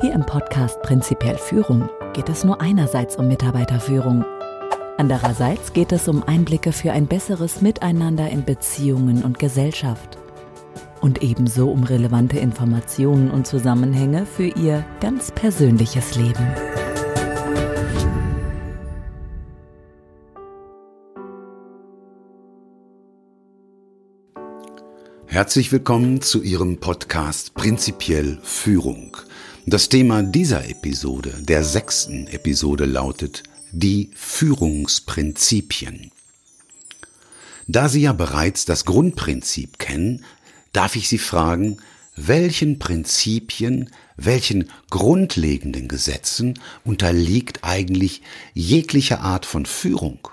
Hier im Podcast Prinzipiell Führung geht es nur einerseits um Mitarbeiterführung. Andererseits geht es um Einblicke für ein besseres Miteinander in Beziehungen und Gesellschaft. Und ebenso um relevante Informationen und Zusammenhänge für Ihr ganz persönliches Leben. Herzlich willkommen zu Ihrem Podcast Prinzipiell Führung. Das Thema dieser Episode, der sechsten Episode, lautet die Führungsprinzipien. Da Sie ja bereits das Grundprinzip kennen, darf ich Sie fragen, welchen Prinzipien, welchen grundlegenden Gesetzen unterliegt eigentlich jegliche Art von Führung?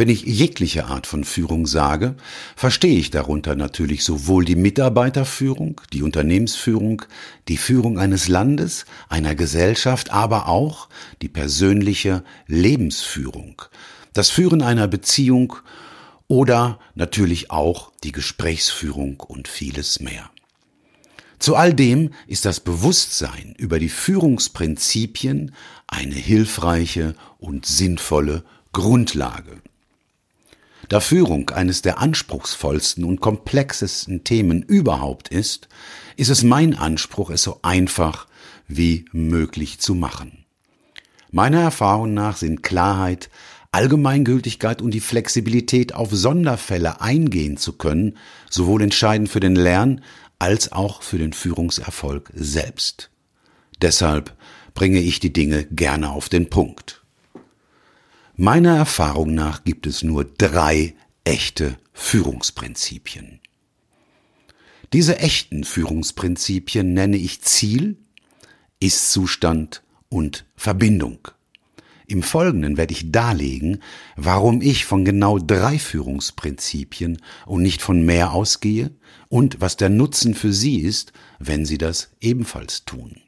Wenn ich jegliche Art von Führung sage, verstehe ich darunter natürlich sowohl die Mitarbeiterführung, die Unternehmensführung, die Führung eines Landes, einer Gesellschaft, aber auch die persönliche Lebensführung, das Führen einer Beziehung oder natürlich auch die Gesprächsführung und vieles mehr. Zu all dem ist das Bewusstsein über die Führungsprinzipien eine hilfreiche und sinnvolle Grundlage. Da Führung eines der anspruchsvollsten und komplexesten Themen überhaupt ist, ist es mein Anspruch, es so einfach wie möglich zu machen. Meiner Erfahrung nach sind Klarheit, Allgemeingültigkeit und die Flexibilität auf Sonderfälle eingehen zu können, sowohl entscheidend für den Lern- als auch für den Führungserfolg selbst. Deshalb bringe ich die Dinge gerne auf den Punkt. Meiner Erfahrung nach gibt es nur drei echte Führungsprinzipien. Diese echten Führungsprinzipien nenne ich Ziel, Ist-Zustand und Verbindung. Im Folgenden werde ich darlegen, warum ich von genau drei Führungsprinzipien und nicht von mehr ausgehe und was der Nutzen für Sie ist, wenn Sie das ebenfalls tun.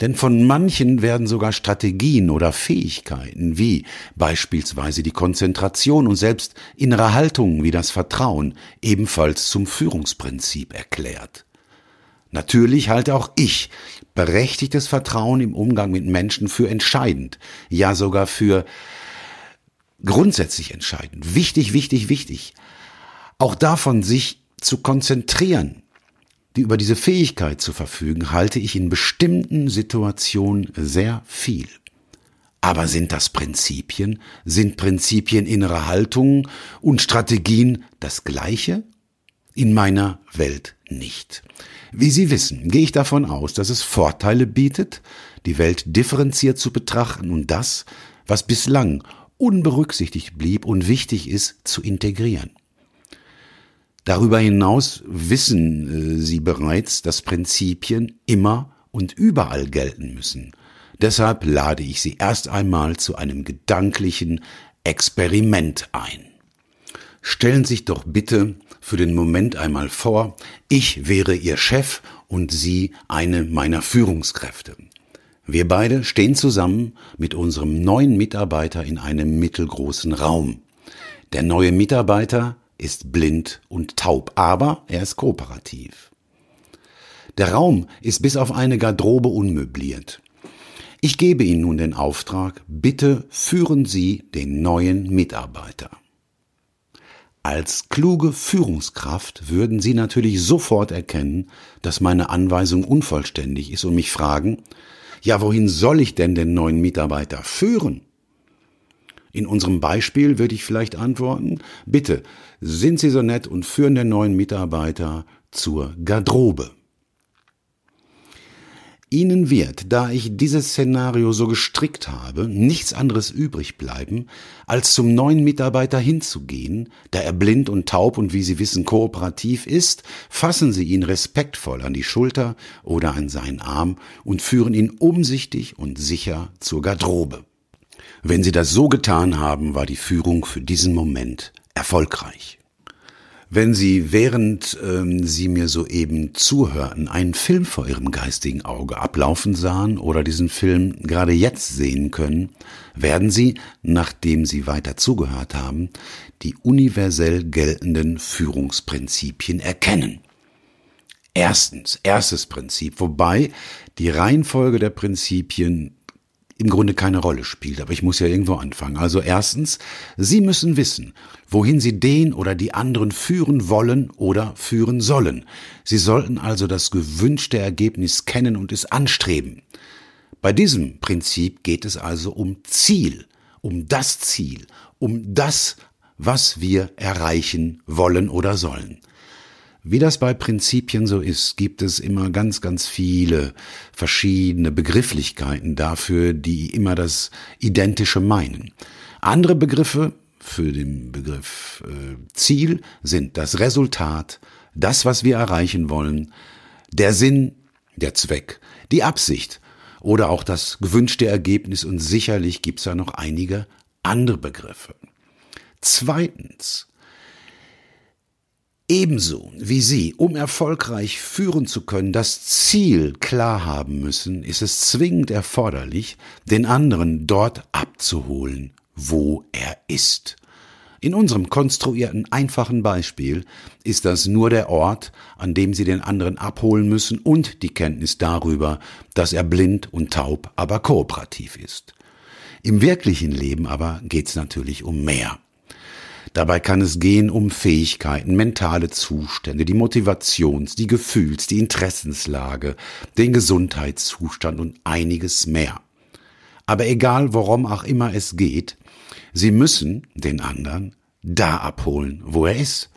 Denn von manchen werden sogar Strategien oder Fähigkeiten wie beispielsweise die Konzentration und selbst innere Haltungen wie das Vertrauen ebenfalls zum Führungsprinzip erklärt. Natürlich halte auch ich berechtigtes Vertrauen im Umgang mit Menschen für entscheidend, ja sogar für grundsätzlich entscheidend. Wichtig, wichtig, wichtig. Auch davon sich zu konzentrieren, die über diese Fähigkeit zu verfügen, halte ich in bestimmten Situationen sehr viel. Aber sind das Prinzipien? Sind Prinzipien innere Haltungen und Strategien das gleiche? In meiner Welt nicht. Wie Sie wissen, gehe ich davon aus, dass es Vorteile bietet, die Welt differenziert zu betrachten und das, was bislang unberücksichtigt blieb und wichtig ist, zu integrieren. Darüber hinaus wissen äh, sie bereits, dass Prinzipien immer und überall gelten müssen. Deshalb lade ich Sie erst einmal zu einem gedanklichen Experiment ein. Stellen Sie sich doch bitte für den Moment einmal vor, ich wäre Ihr Chef und Sie eine meiner Führungskräfte. Wir beide stehen zusammen mit unserem neuen Mitarbeiter in einem mittelgroßen Raum. Der neue Mitarbeiter ist blind und taub, aber er ist kooperativ. Der Raum ist bis auf eine Garderobe unmöbliert. Ich gebe Ihnen nun den Auftrag, bitte führen Sie den neuen Mitarbeiter. Als kluge Führungskraft würden Sie natürlich sofort erkennen, dass meine Anweisung unvollständig ist und mich fragen, ja, wohin soll ich denn den neuen Mitarbeiter führen? In unserem Beispiel würde ich vielleicht antworten, bitte, sind Sie so nett und führen den neuen Mitarbeiter zur Garderobe. Ihnen wird, da ich dieses Szenario so gestrickt habe, nichts anderes übrig bleiben, als zum neuen Mitarbeiter hinzugehen, da er blind und taub und wie Sie wissen kooperativ ist, fassen Sie ihn respektvoll an die Schulter oder an seinen Arm und führen ihn umsichtig und sicher zur Garderobe. Wenn sie das so getan haben, war die Führung für diesen Moment erfolgreich. Wenn Sie, während ähm, Sie mir soeben zuhörten, einen Film vor Ihrem geistigen Auge ablaufen sahen oder diesen Film gerade jetzt sehen können, werden Sie, nachdem Sie weiter zugehört haben, die universell geltenden Führungsprinzipien erkennen. Erstens, erstes Prinzip, wobei die Reihenfolge der Prinzipien im Grunde keine Rolle spielt, aber ich muss ja irgendwo anfangen. Also erstens, Sie müssen wissen, wohin Sie den oder die anderen führen wollen oder führen sollen. Sie sollten also das gewünschte Ergebnis kennen und es anstreben. Bei diesem Prinzip geht es also um Ziel, um das Ziel, um das, was wir erreichen wollen oder sollen. Wie das bei Prinzipien so ist, gibt es immer ganz, ganz viele verschiedene Begrifflichkeiten dafür, die immer das Identische meinen. Andere Begriffe für den Begriff äh, Ziel sind das Resultat, das, was wir erreichen wollen, der Sinn, der Zweck, die Absicht oder auch das gewünschte Ergebnis und sicherlich gibt es da noch einige andere Begriffe. Zweitens, Ebenso wie Sie, um erfolgreich führen zu können, das Ziel klar haben müssen, ist es zwingend erforderlich, den anderen dort abzuholen, wo er ist. In unserem konstruierten einfachen Beispiel ist das nur der Ort, an dem Sie den anderen abholen müssen und die Kenntnis darüber, dass er blind und taub, aber kooperativ ist. Im wirklichen Leben aber geht's natürlich um mehr. Dabei kann es gehen um Fähigkeiten, mentale Zustände, die Motivations-, die Gefühls-, die Interessenslage, den Gesundheitszustand und einiges mehr. Aber egal, worum auch immer es geht, Sie müssen den anderen da abholen, wo er ist.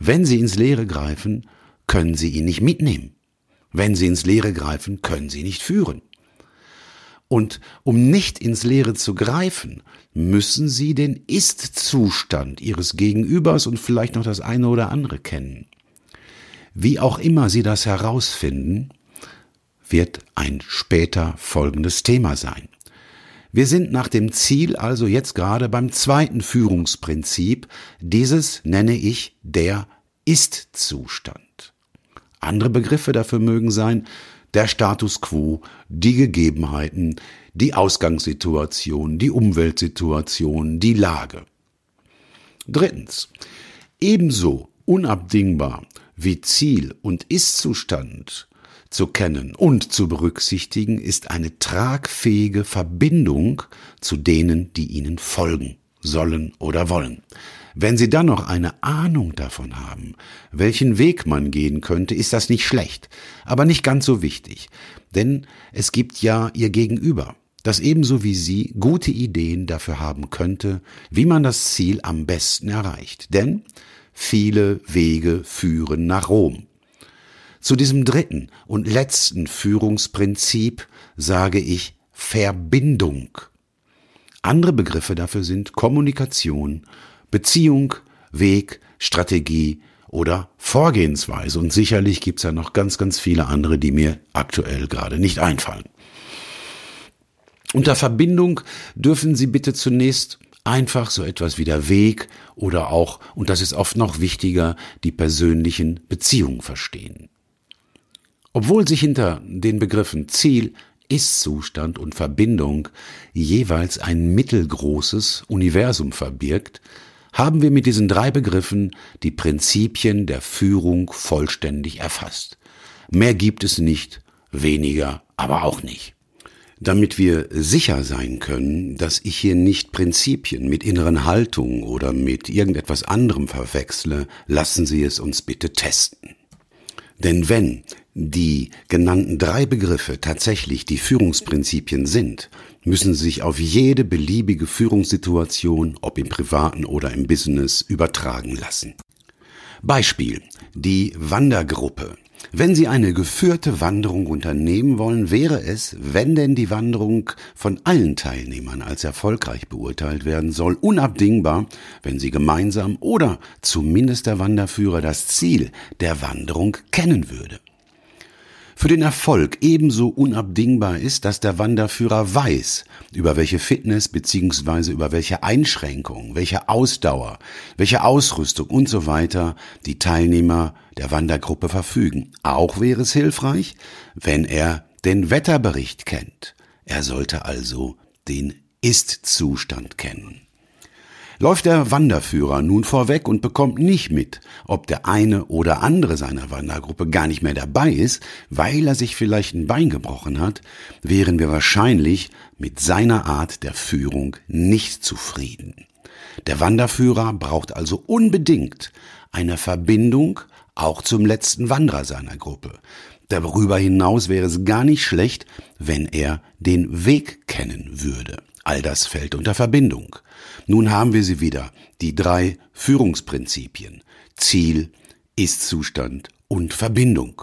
Wenn Sie ins Leere greifen, können Sie ihn nicht mitnehmen. Wenn Sie ins Leere greifen, können Sie nicht führen. Und um nicht ins Leere zu greifen, müssen Sie den Ist-Zustand Ihres Gegenübers und vielleicht noch das eine oder andere kennen. Wie auch immer Sie das herausfinden, wird ein später folgendes Thema sein. Wir sind nach dem Ziel also jetzt gerade beim zweiten Führungsprinzip. Dieses nenne ich der Ist-Zustand. Andere Begriffe dafür mögen sein der Status quo, die Gegebenheiten, die Ausgangssituation, die Umweltsituation, die Lage. Drittens. Ebenso unabdingbar wie Ziel und Ist-Zustand zu kennen und zu berücksichtigen ist eine tragfähige Verbindung zu denen, die ihnen folgen sollen oder wollen. Wenn Sie dann noch eine Ahnung davon haben, welchen Weg man gehen könnte, ist das nicht schlecht, aber nicht ganz so wichtig, denn es gibt ja Ihr Gegenüber, das ebenso wie Sie gute Ideen dafür haben könnte, wie man das Ziel am besten erreicht. Denn viele Wege führen nach Rom. Zu diesem dritten und letzten Führungsprinzip sage ich Verbindung. Andere Begriffe dafür sind Kommunikation Beziehung, Weg, Strategie oder Vorgehensweise. Und sicherlich gibt's ja noch ganz, ganz viele andere, die mir aktuell gerade nicht einfallen. Unter Verbindung dürfen Sie bitte zunächst einfach so etwas wie der Weg oder auch, und das ist oft noch wichtiger, die persönlichen Beziehungen verstehen. Obwohl sich hinter den Begriffen Ziel, ist-Zustand und Verbindung jeweils ein mittelgroßes Universum verbirgt, haben wir mit diesen drei Begriffen die Prinzipien der Führung vollständig erfasst. Mehr gibt es nicht, weniger aber auch nicht. Damit wir sicher sein können, dass ich hier nicht Prinzipien mit inneren Haltungen oder mit irgendetwas anderem verwechsle, lassen Sie es uns bitte testen. Denn wenn die genannten drei Begriffe tatsächlich die Führungsprinzipien sind, müssen sich auf jede beliebige Führungssituation, ob im privaten oder im Business, übertragen lassen. Beispiel. Die Wandergruppe. Wenn Sie eine geführte Wanderung unternehmen wollen, wäre es, wenn denn die Wanderung von allen Teilnehmern als erfolgreich beurteilt werden soll, unabdingbar, wenn Sie gemeinsam oder zumindest der Wanderführer das Ziel der Wanderung kennen würde. Für den Erfolg ebenso unabdingbar ist, dass der Wanderführer weiß, über welche Fitness bzw. über welche Einschränkungen, welche Ausdauer, welche Ausrüstung und so weiter die Teilnehmer der Wandergruppe verfügen. Auch wäre es hilfreich, wenn er den Wetterbericht kennt. Er sollte also den Ist-Zustand kennen. Läuft der Wanderführer nun vorweg und bekommt nicht mit, ob der eine oder andere seiner Wandergruppe gar nicht mehr dabei ist, weil er sich vielleicht ein Bein gebrochen hat, wären wir wahrscheinlich mit seiner Art der Führung nicht zufrieden. Der Wanderführer braucht also unbedingt eine Verbindung auch zum letzten Wanderer seiner Gruppe. Darüber hinaus wäre es gar nicht schlecht, wenn er den Weg kennen würde. All das fällt unter Verbindung. Nun haben wir sie wieder, die drei Führungsprinzipien. Ziel, Ist-Zustand und Verbindung.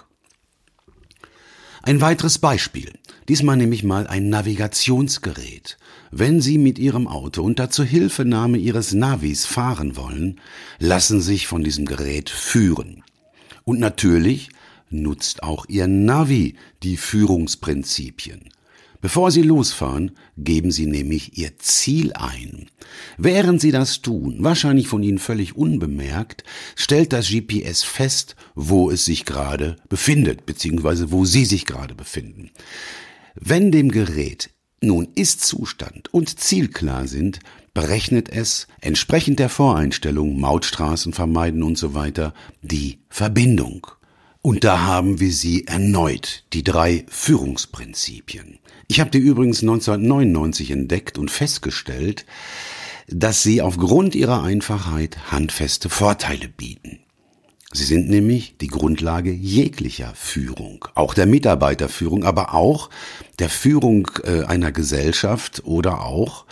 Ein weiteres Beispiel. Diesmal nehme ich mal ein Navigationsgerät. Wenn Sie mit Ihrem Auto unter Zuhilfenahme Ihres Navis fahren wollen, lassen sich von diesem Gerät führen. Und natürlich nutzt auch Ihr Navi die Führungsprinzipien. Bevor Sie losfahren, geben Sie nämlich Ihr Ziel ein. Während Sie das tun, wahrscheinlich von Ihnen völlig unbemerkt, stellt das GPS fest, wo es sich gerade befindet, beziehungsweise wo Sie sich gerade befinden. Wenn dem Gerät nun Ist-Zustand und Ziel klar sind, berechnet es entsprechend der Voreinstellung Mautstraßen vermeiden und so weiter die Verbindung. Und da haben wir sie erneut, die drei Führungsprinzipien. Ich habe die übrigens 1999 entdeckt und festgestellt, dass sie aufgrund ihrer Einfachheit handfeste Vorteile bieten. Sie sind nämlich die Grundlage jeglicher Führung, auch der Mitarbeiterführung, aber auch der Führung äh, einer Gesellschaft oder auch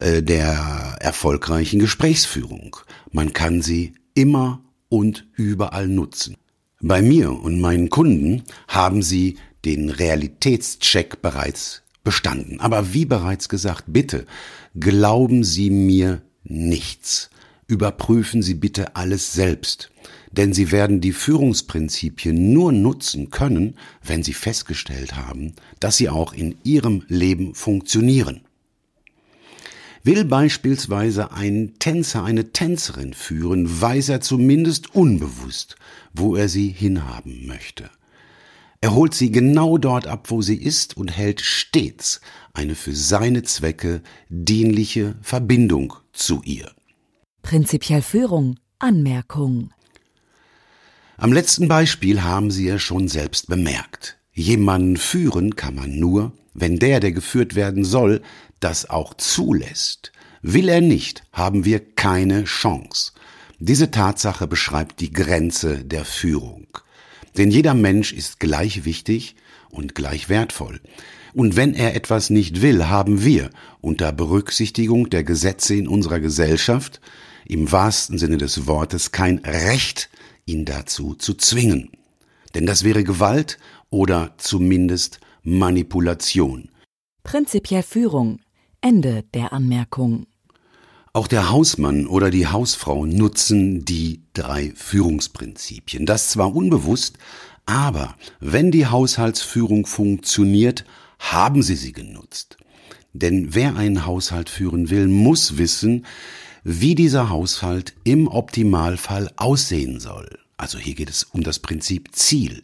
äh, der erfolgreichen Gesprächsführung. Man kann sie immer und überall nutzen. Bei mir und meinen Kunden haben sie den Realitätscheck bereits bestanden. Aber wie bereits gesagt, bitte glauben Sie mir nichts. Überprüfen Sie bitte alles selbst. Denn Sie werden die Führungsprinzipien nur nutzen können, wenn Sie festgestellt haben, dass sie auch in Ihrem Leben funktionieren. Will beispielsweise ein Tänzer eine Tänzerin führen, weiß er zumindest unbewusst, wo er sie hinhaben möchte. Er holt sie genau dort ab, wo sie ist und hält stets eine für seine Zwecke dienliche Verbindung zu ihr. Prinzipiell Führung. Anmerkung. Am letzten Beispiel haben Sie ja schon selbst bemerkt. Jemanden führen kann man nur, wenn der, der geführt werden soll, das auch zulässt. Will er nicht, haben wir keine Chance. Diese Tatsache beschreibt die Grenze der Führung. Denn jeder Mensch ist gleich wichtig und gleich wertvoll. Und wenn er etwas nicht will, haben wir, unter Berücksichtigung der Gesetze in unserer Gesellschaft, im wahrsten Sinne des Wortes kein Recht, ihn dazu zu zwingen. Denn das wäre Gewalt oder zumindest Manipulation. Prinzipiell Führung. Ende der Anmerkung. Auch der Hausmann oder die Hausfrau nutzen die drei Führungsprinzipien. Das zwar unbewusst, aber wenn die Haushaltsführung funktioniert, haben sie sie genutzt. Denn wer einen Haushalt führen will, muss wissen, wie dieser Haushalt im Optimalfall aussehen soll. Also hier geht es um das Prinzip Ziel.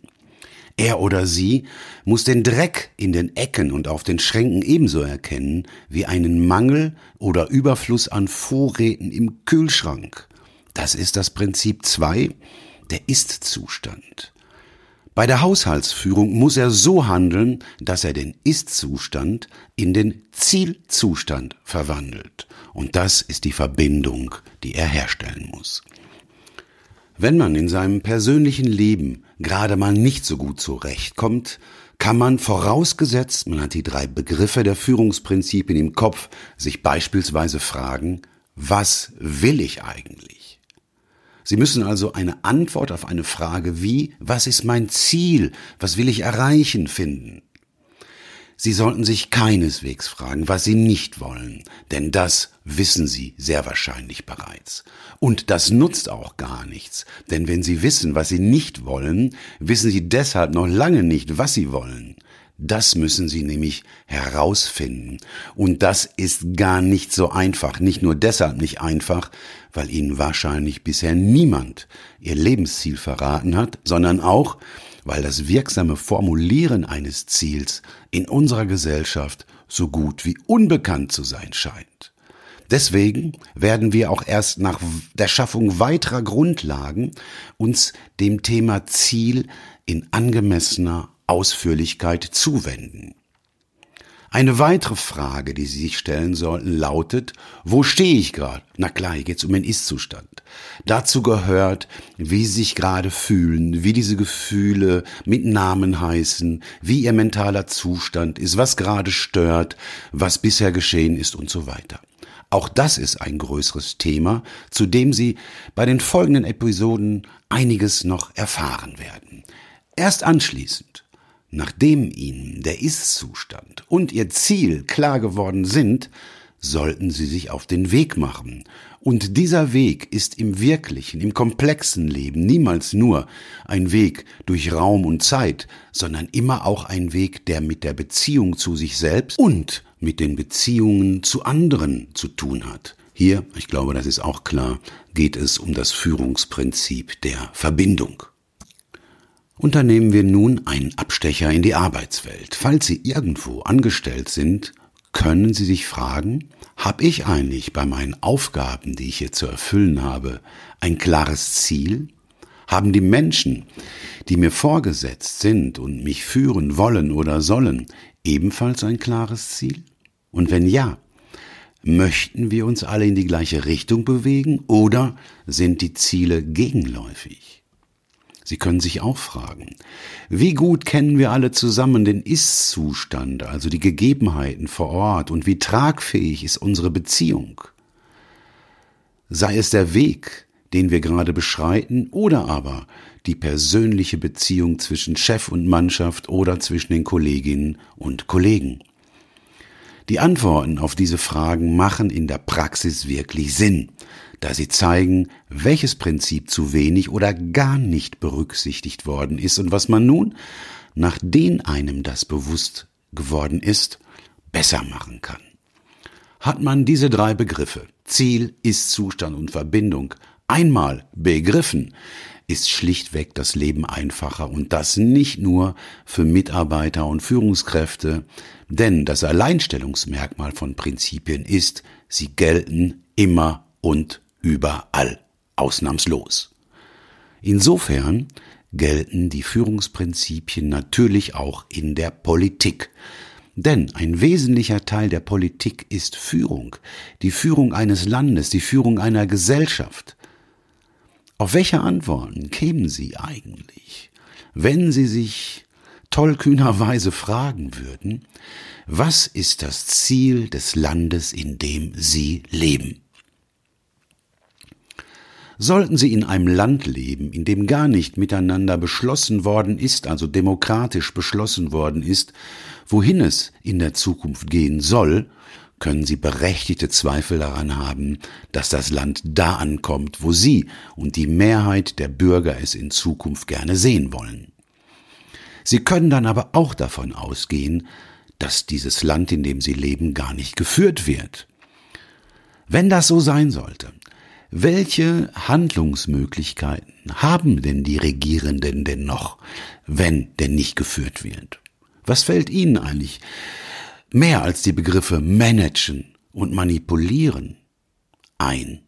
Er oder sie muss den Dreck in den Ecken und auf den Schränken ebenso erkennen wie einen Mangel oder Überfluss an Vorräten im Kühlschrank. Das ist das Prinzip 2, der Ist-Zustand. Bei der Haushaltsführung muss er so handeln, dass er den Ist-Zustand in den Zielzustand verwandelt. Und das ist die Verbindung, die er herstellen muss. Wenn man in seinem persönlichen Leben gerade mal nicht so gut zurechtkommt, kann man vorausgesetzt, man hat die drei Begriffe der Führungsprinzipien im Kopf, sich beispielsweise fragen, was will ich eigentlich? Sie müssen also eine Antwort auf eine Frage wie, was ist mein Ziel, was will ich erreichen, finden. Sie sollten sich keineswegs fragen, was Sie nicht wollen, denn das wissen Sie sehr wahrscheinlich bereits. Und das nutzt auch gar nichts, denn wenn Sie wissen, was Sie nicht wollen, wissen Sie deshalb noch lange nicht, was Sie wollen. Das müssen Sie nämlich herausfinden. Und das ist gar nicht so einfach. Nicht nur deshalb nicht einfach, weil Ihnen wahrscheinlich bisher niemand Ihr Lebensziel verraten hat, sondern auch, weil das wirksame Formulieren eines Ziels in unserer Gesellschaft so gut wie unbekannt zu sein scheint. Deswegen werden wir auch erst nach der Schaffung weiterer Grundlagen uns dem Thema Ziel in angemessener Ausführlichkeit zuwenden. Eine weitere Frage, die Sie sich stellen sollten, lautet, wo stehe ich gerade? Na klar, hier geht's um den Ist-Zustand. Dazu gehört, wie Sie sich gerade fühlen, wie diese Gefühle mit Namen heißen, wie Ihr mentaler Zustand ist, was gerade stört, was bisher geschehen ist und so weiter. Auch das ist ein größeres Thema, zu dem Sie bei den folgenden Episoden einiges noch erfahren werden. Erst anschließend Nachdem Ihnen der Ist-Zustand und Ihr Ziel klar geworden sind, sollten Sie sich auf den Weg machen. Und dieser Weg ist im wirklichen, im komplexen Leben niemals nur ein Weg durch Raum und Zeit, sondern immer auch ein Weg, der mit der Beziehung zu sich selbst und mit den Beziehungen zu anderen zu tun hat. Hier, ich glaube, das ist auch klar, geht es um das Führungsprinzip der Verbindung. Unternehmen wir nun einen Abstecher in die Arbeitswelt. Falls Sie irgendwo angestellt sind, können Sie sich fragen, habe ich eigentlich bei meinen Aufgaben, die ich hier zu erfüllen habe, ein klares Ziel? Haben die Menschen, die mir vorgesetzt sind und mich führen wollen oder sollen, ebenfalls ein klares Ziel? Und wenn ja, möchten wir uns alle in die gleiche Richtung bewegen oder sind die Ziele gegenläufig? Sie können sich auch fragen, wie gut kennen wir alle zusammen den Ist-Zustand, also die Gegebenheiten vor Ort, und wie tragfähig ist unsere Beziehung? Sei es der Weg, den wir gerade beschreiten, oder aber die persönliche Beziehung zwischen Chef und Mannschaft oder zwischen den Kolleginnen und Kollegen. Die Antworten auf diese Fragen machen in der Praxis wirklich Sinn da sie zeigen, welches Prinzip zu wenig oder gar nicht berücksichtigt worden ist und was man nun, nachdem einem das bewusst geworden ist, besser machen kann. Hat man diese drei Begriffe Ziel, Ist-Zustand und Verbindung einmal begriffen, ist schlichtweg das Leben einfacher und das nicht nur für Mitarbeiter und Führungskräfte, denn das Alleinstellungsmerkmal von Prinzipien ist, sie gelten immer und überall, ausnahmslos. Insofern gelten die Führungsprinzipien natürlich auch in der Politik. Denn ein wesentlicher Teil der Politik ist Führung, die Führung eines Landes, die Führung einer Gesellschaft. Auf welche Antworten kämen Sie eigentlich, wenn Sie sich tollkühnerweise fragen würden, was ist das Ziel des Landes, in dem Sie leben? Sollten sie in einem Land leben, in dem gar nicht miteinander beschlossen worden ist, also demokratisch beschlossen worden ist, wohin es in der Zukunft gehen soll, können Sie berechtigte Zweifel daran haben, dass das Land da ankommt, wo Sie und die Mehrheit der Bürger es in Zukunft gerne sehen wollen. Sie können dann aber auch davon ausgehen, dass dieses Land, in dem Sie leben, gar nicht geführt wird. Wenn das so sein sollte, welche Handlungsmöglichkeiten haben denn die Regierenden denn noch, wenn denn nicht geführt wird? Was fällt Ihnen eigentlich mehr als die Begriffe managen und manipulieren ein?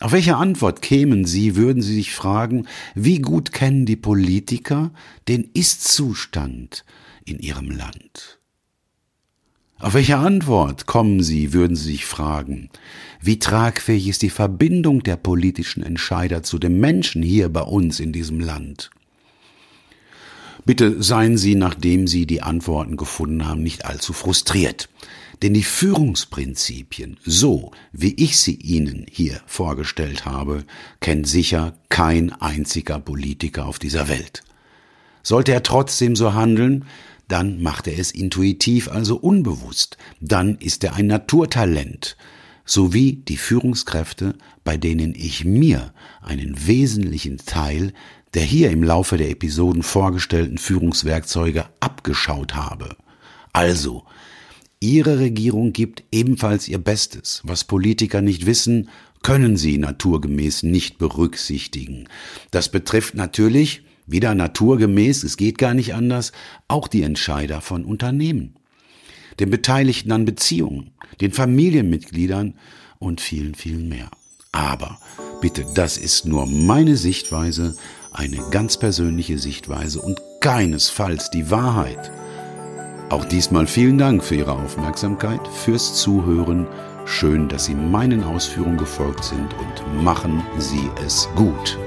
Auf welche Antwort kämen Sie, würden Sie sich fragen, wie gut kennen die Politiker den Ist-Zustand in Ihrem Land? Auf welche Antwort kommen Sie, würden Sie sich fragen. Wie tragfähig ist die Verbindung der politischen Entscheider zu dem Menschen hier bei uns in diesem Land? Bitte seien Sie, nachdem Sie die Antworten gefunden haben, nicht allzu frustriert. Denn die Führungsprinzipien, so wie ich sie Ihnen hier vorgestellt habe, kennt sicher kein einziger Politiker auf dieser Welt. Sollte er trotzdem so handeln, dann macht er es intuitiv, also unbewusst, dann ist er ein Naturtalent, sowie die Führungskräfte, bei denen ich mir einen wesentlichen Teil der hier im Laufe der Episoden vorgestellten Führungswerkzeuge abgeschaut habe. Also, Ihre Regierung gibt ebenfalls ihr Bestes. Was Politiker nicht wissen, können sie naturgemäß nicht berücksichtigen. Das betrifft natürlich wieder naturgemäß, es geht gar nicht anders, auch die Entscheider von Unternehmen. Den Beteiligten an Beziehungen, den Familienmitgliedern und vielen, vielen mehr. Aber bitte, das ist nur meine Sichtweise, eine ganz persönliche Sichtweise und keinesfalls die Wahrheit. Auch diesmal vielen Dank für Ihre Aufmerksamkeit, fürs Zuhören. Schön, dass Sie meinen Ausführungen gefolgt sind und machen Sie es gut.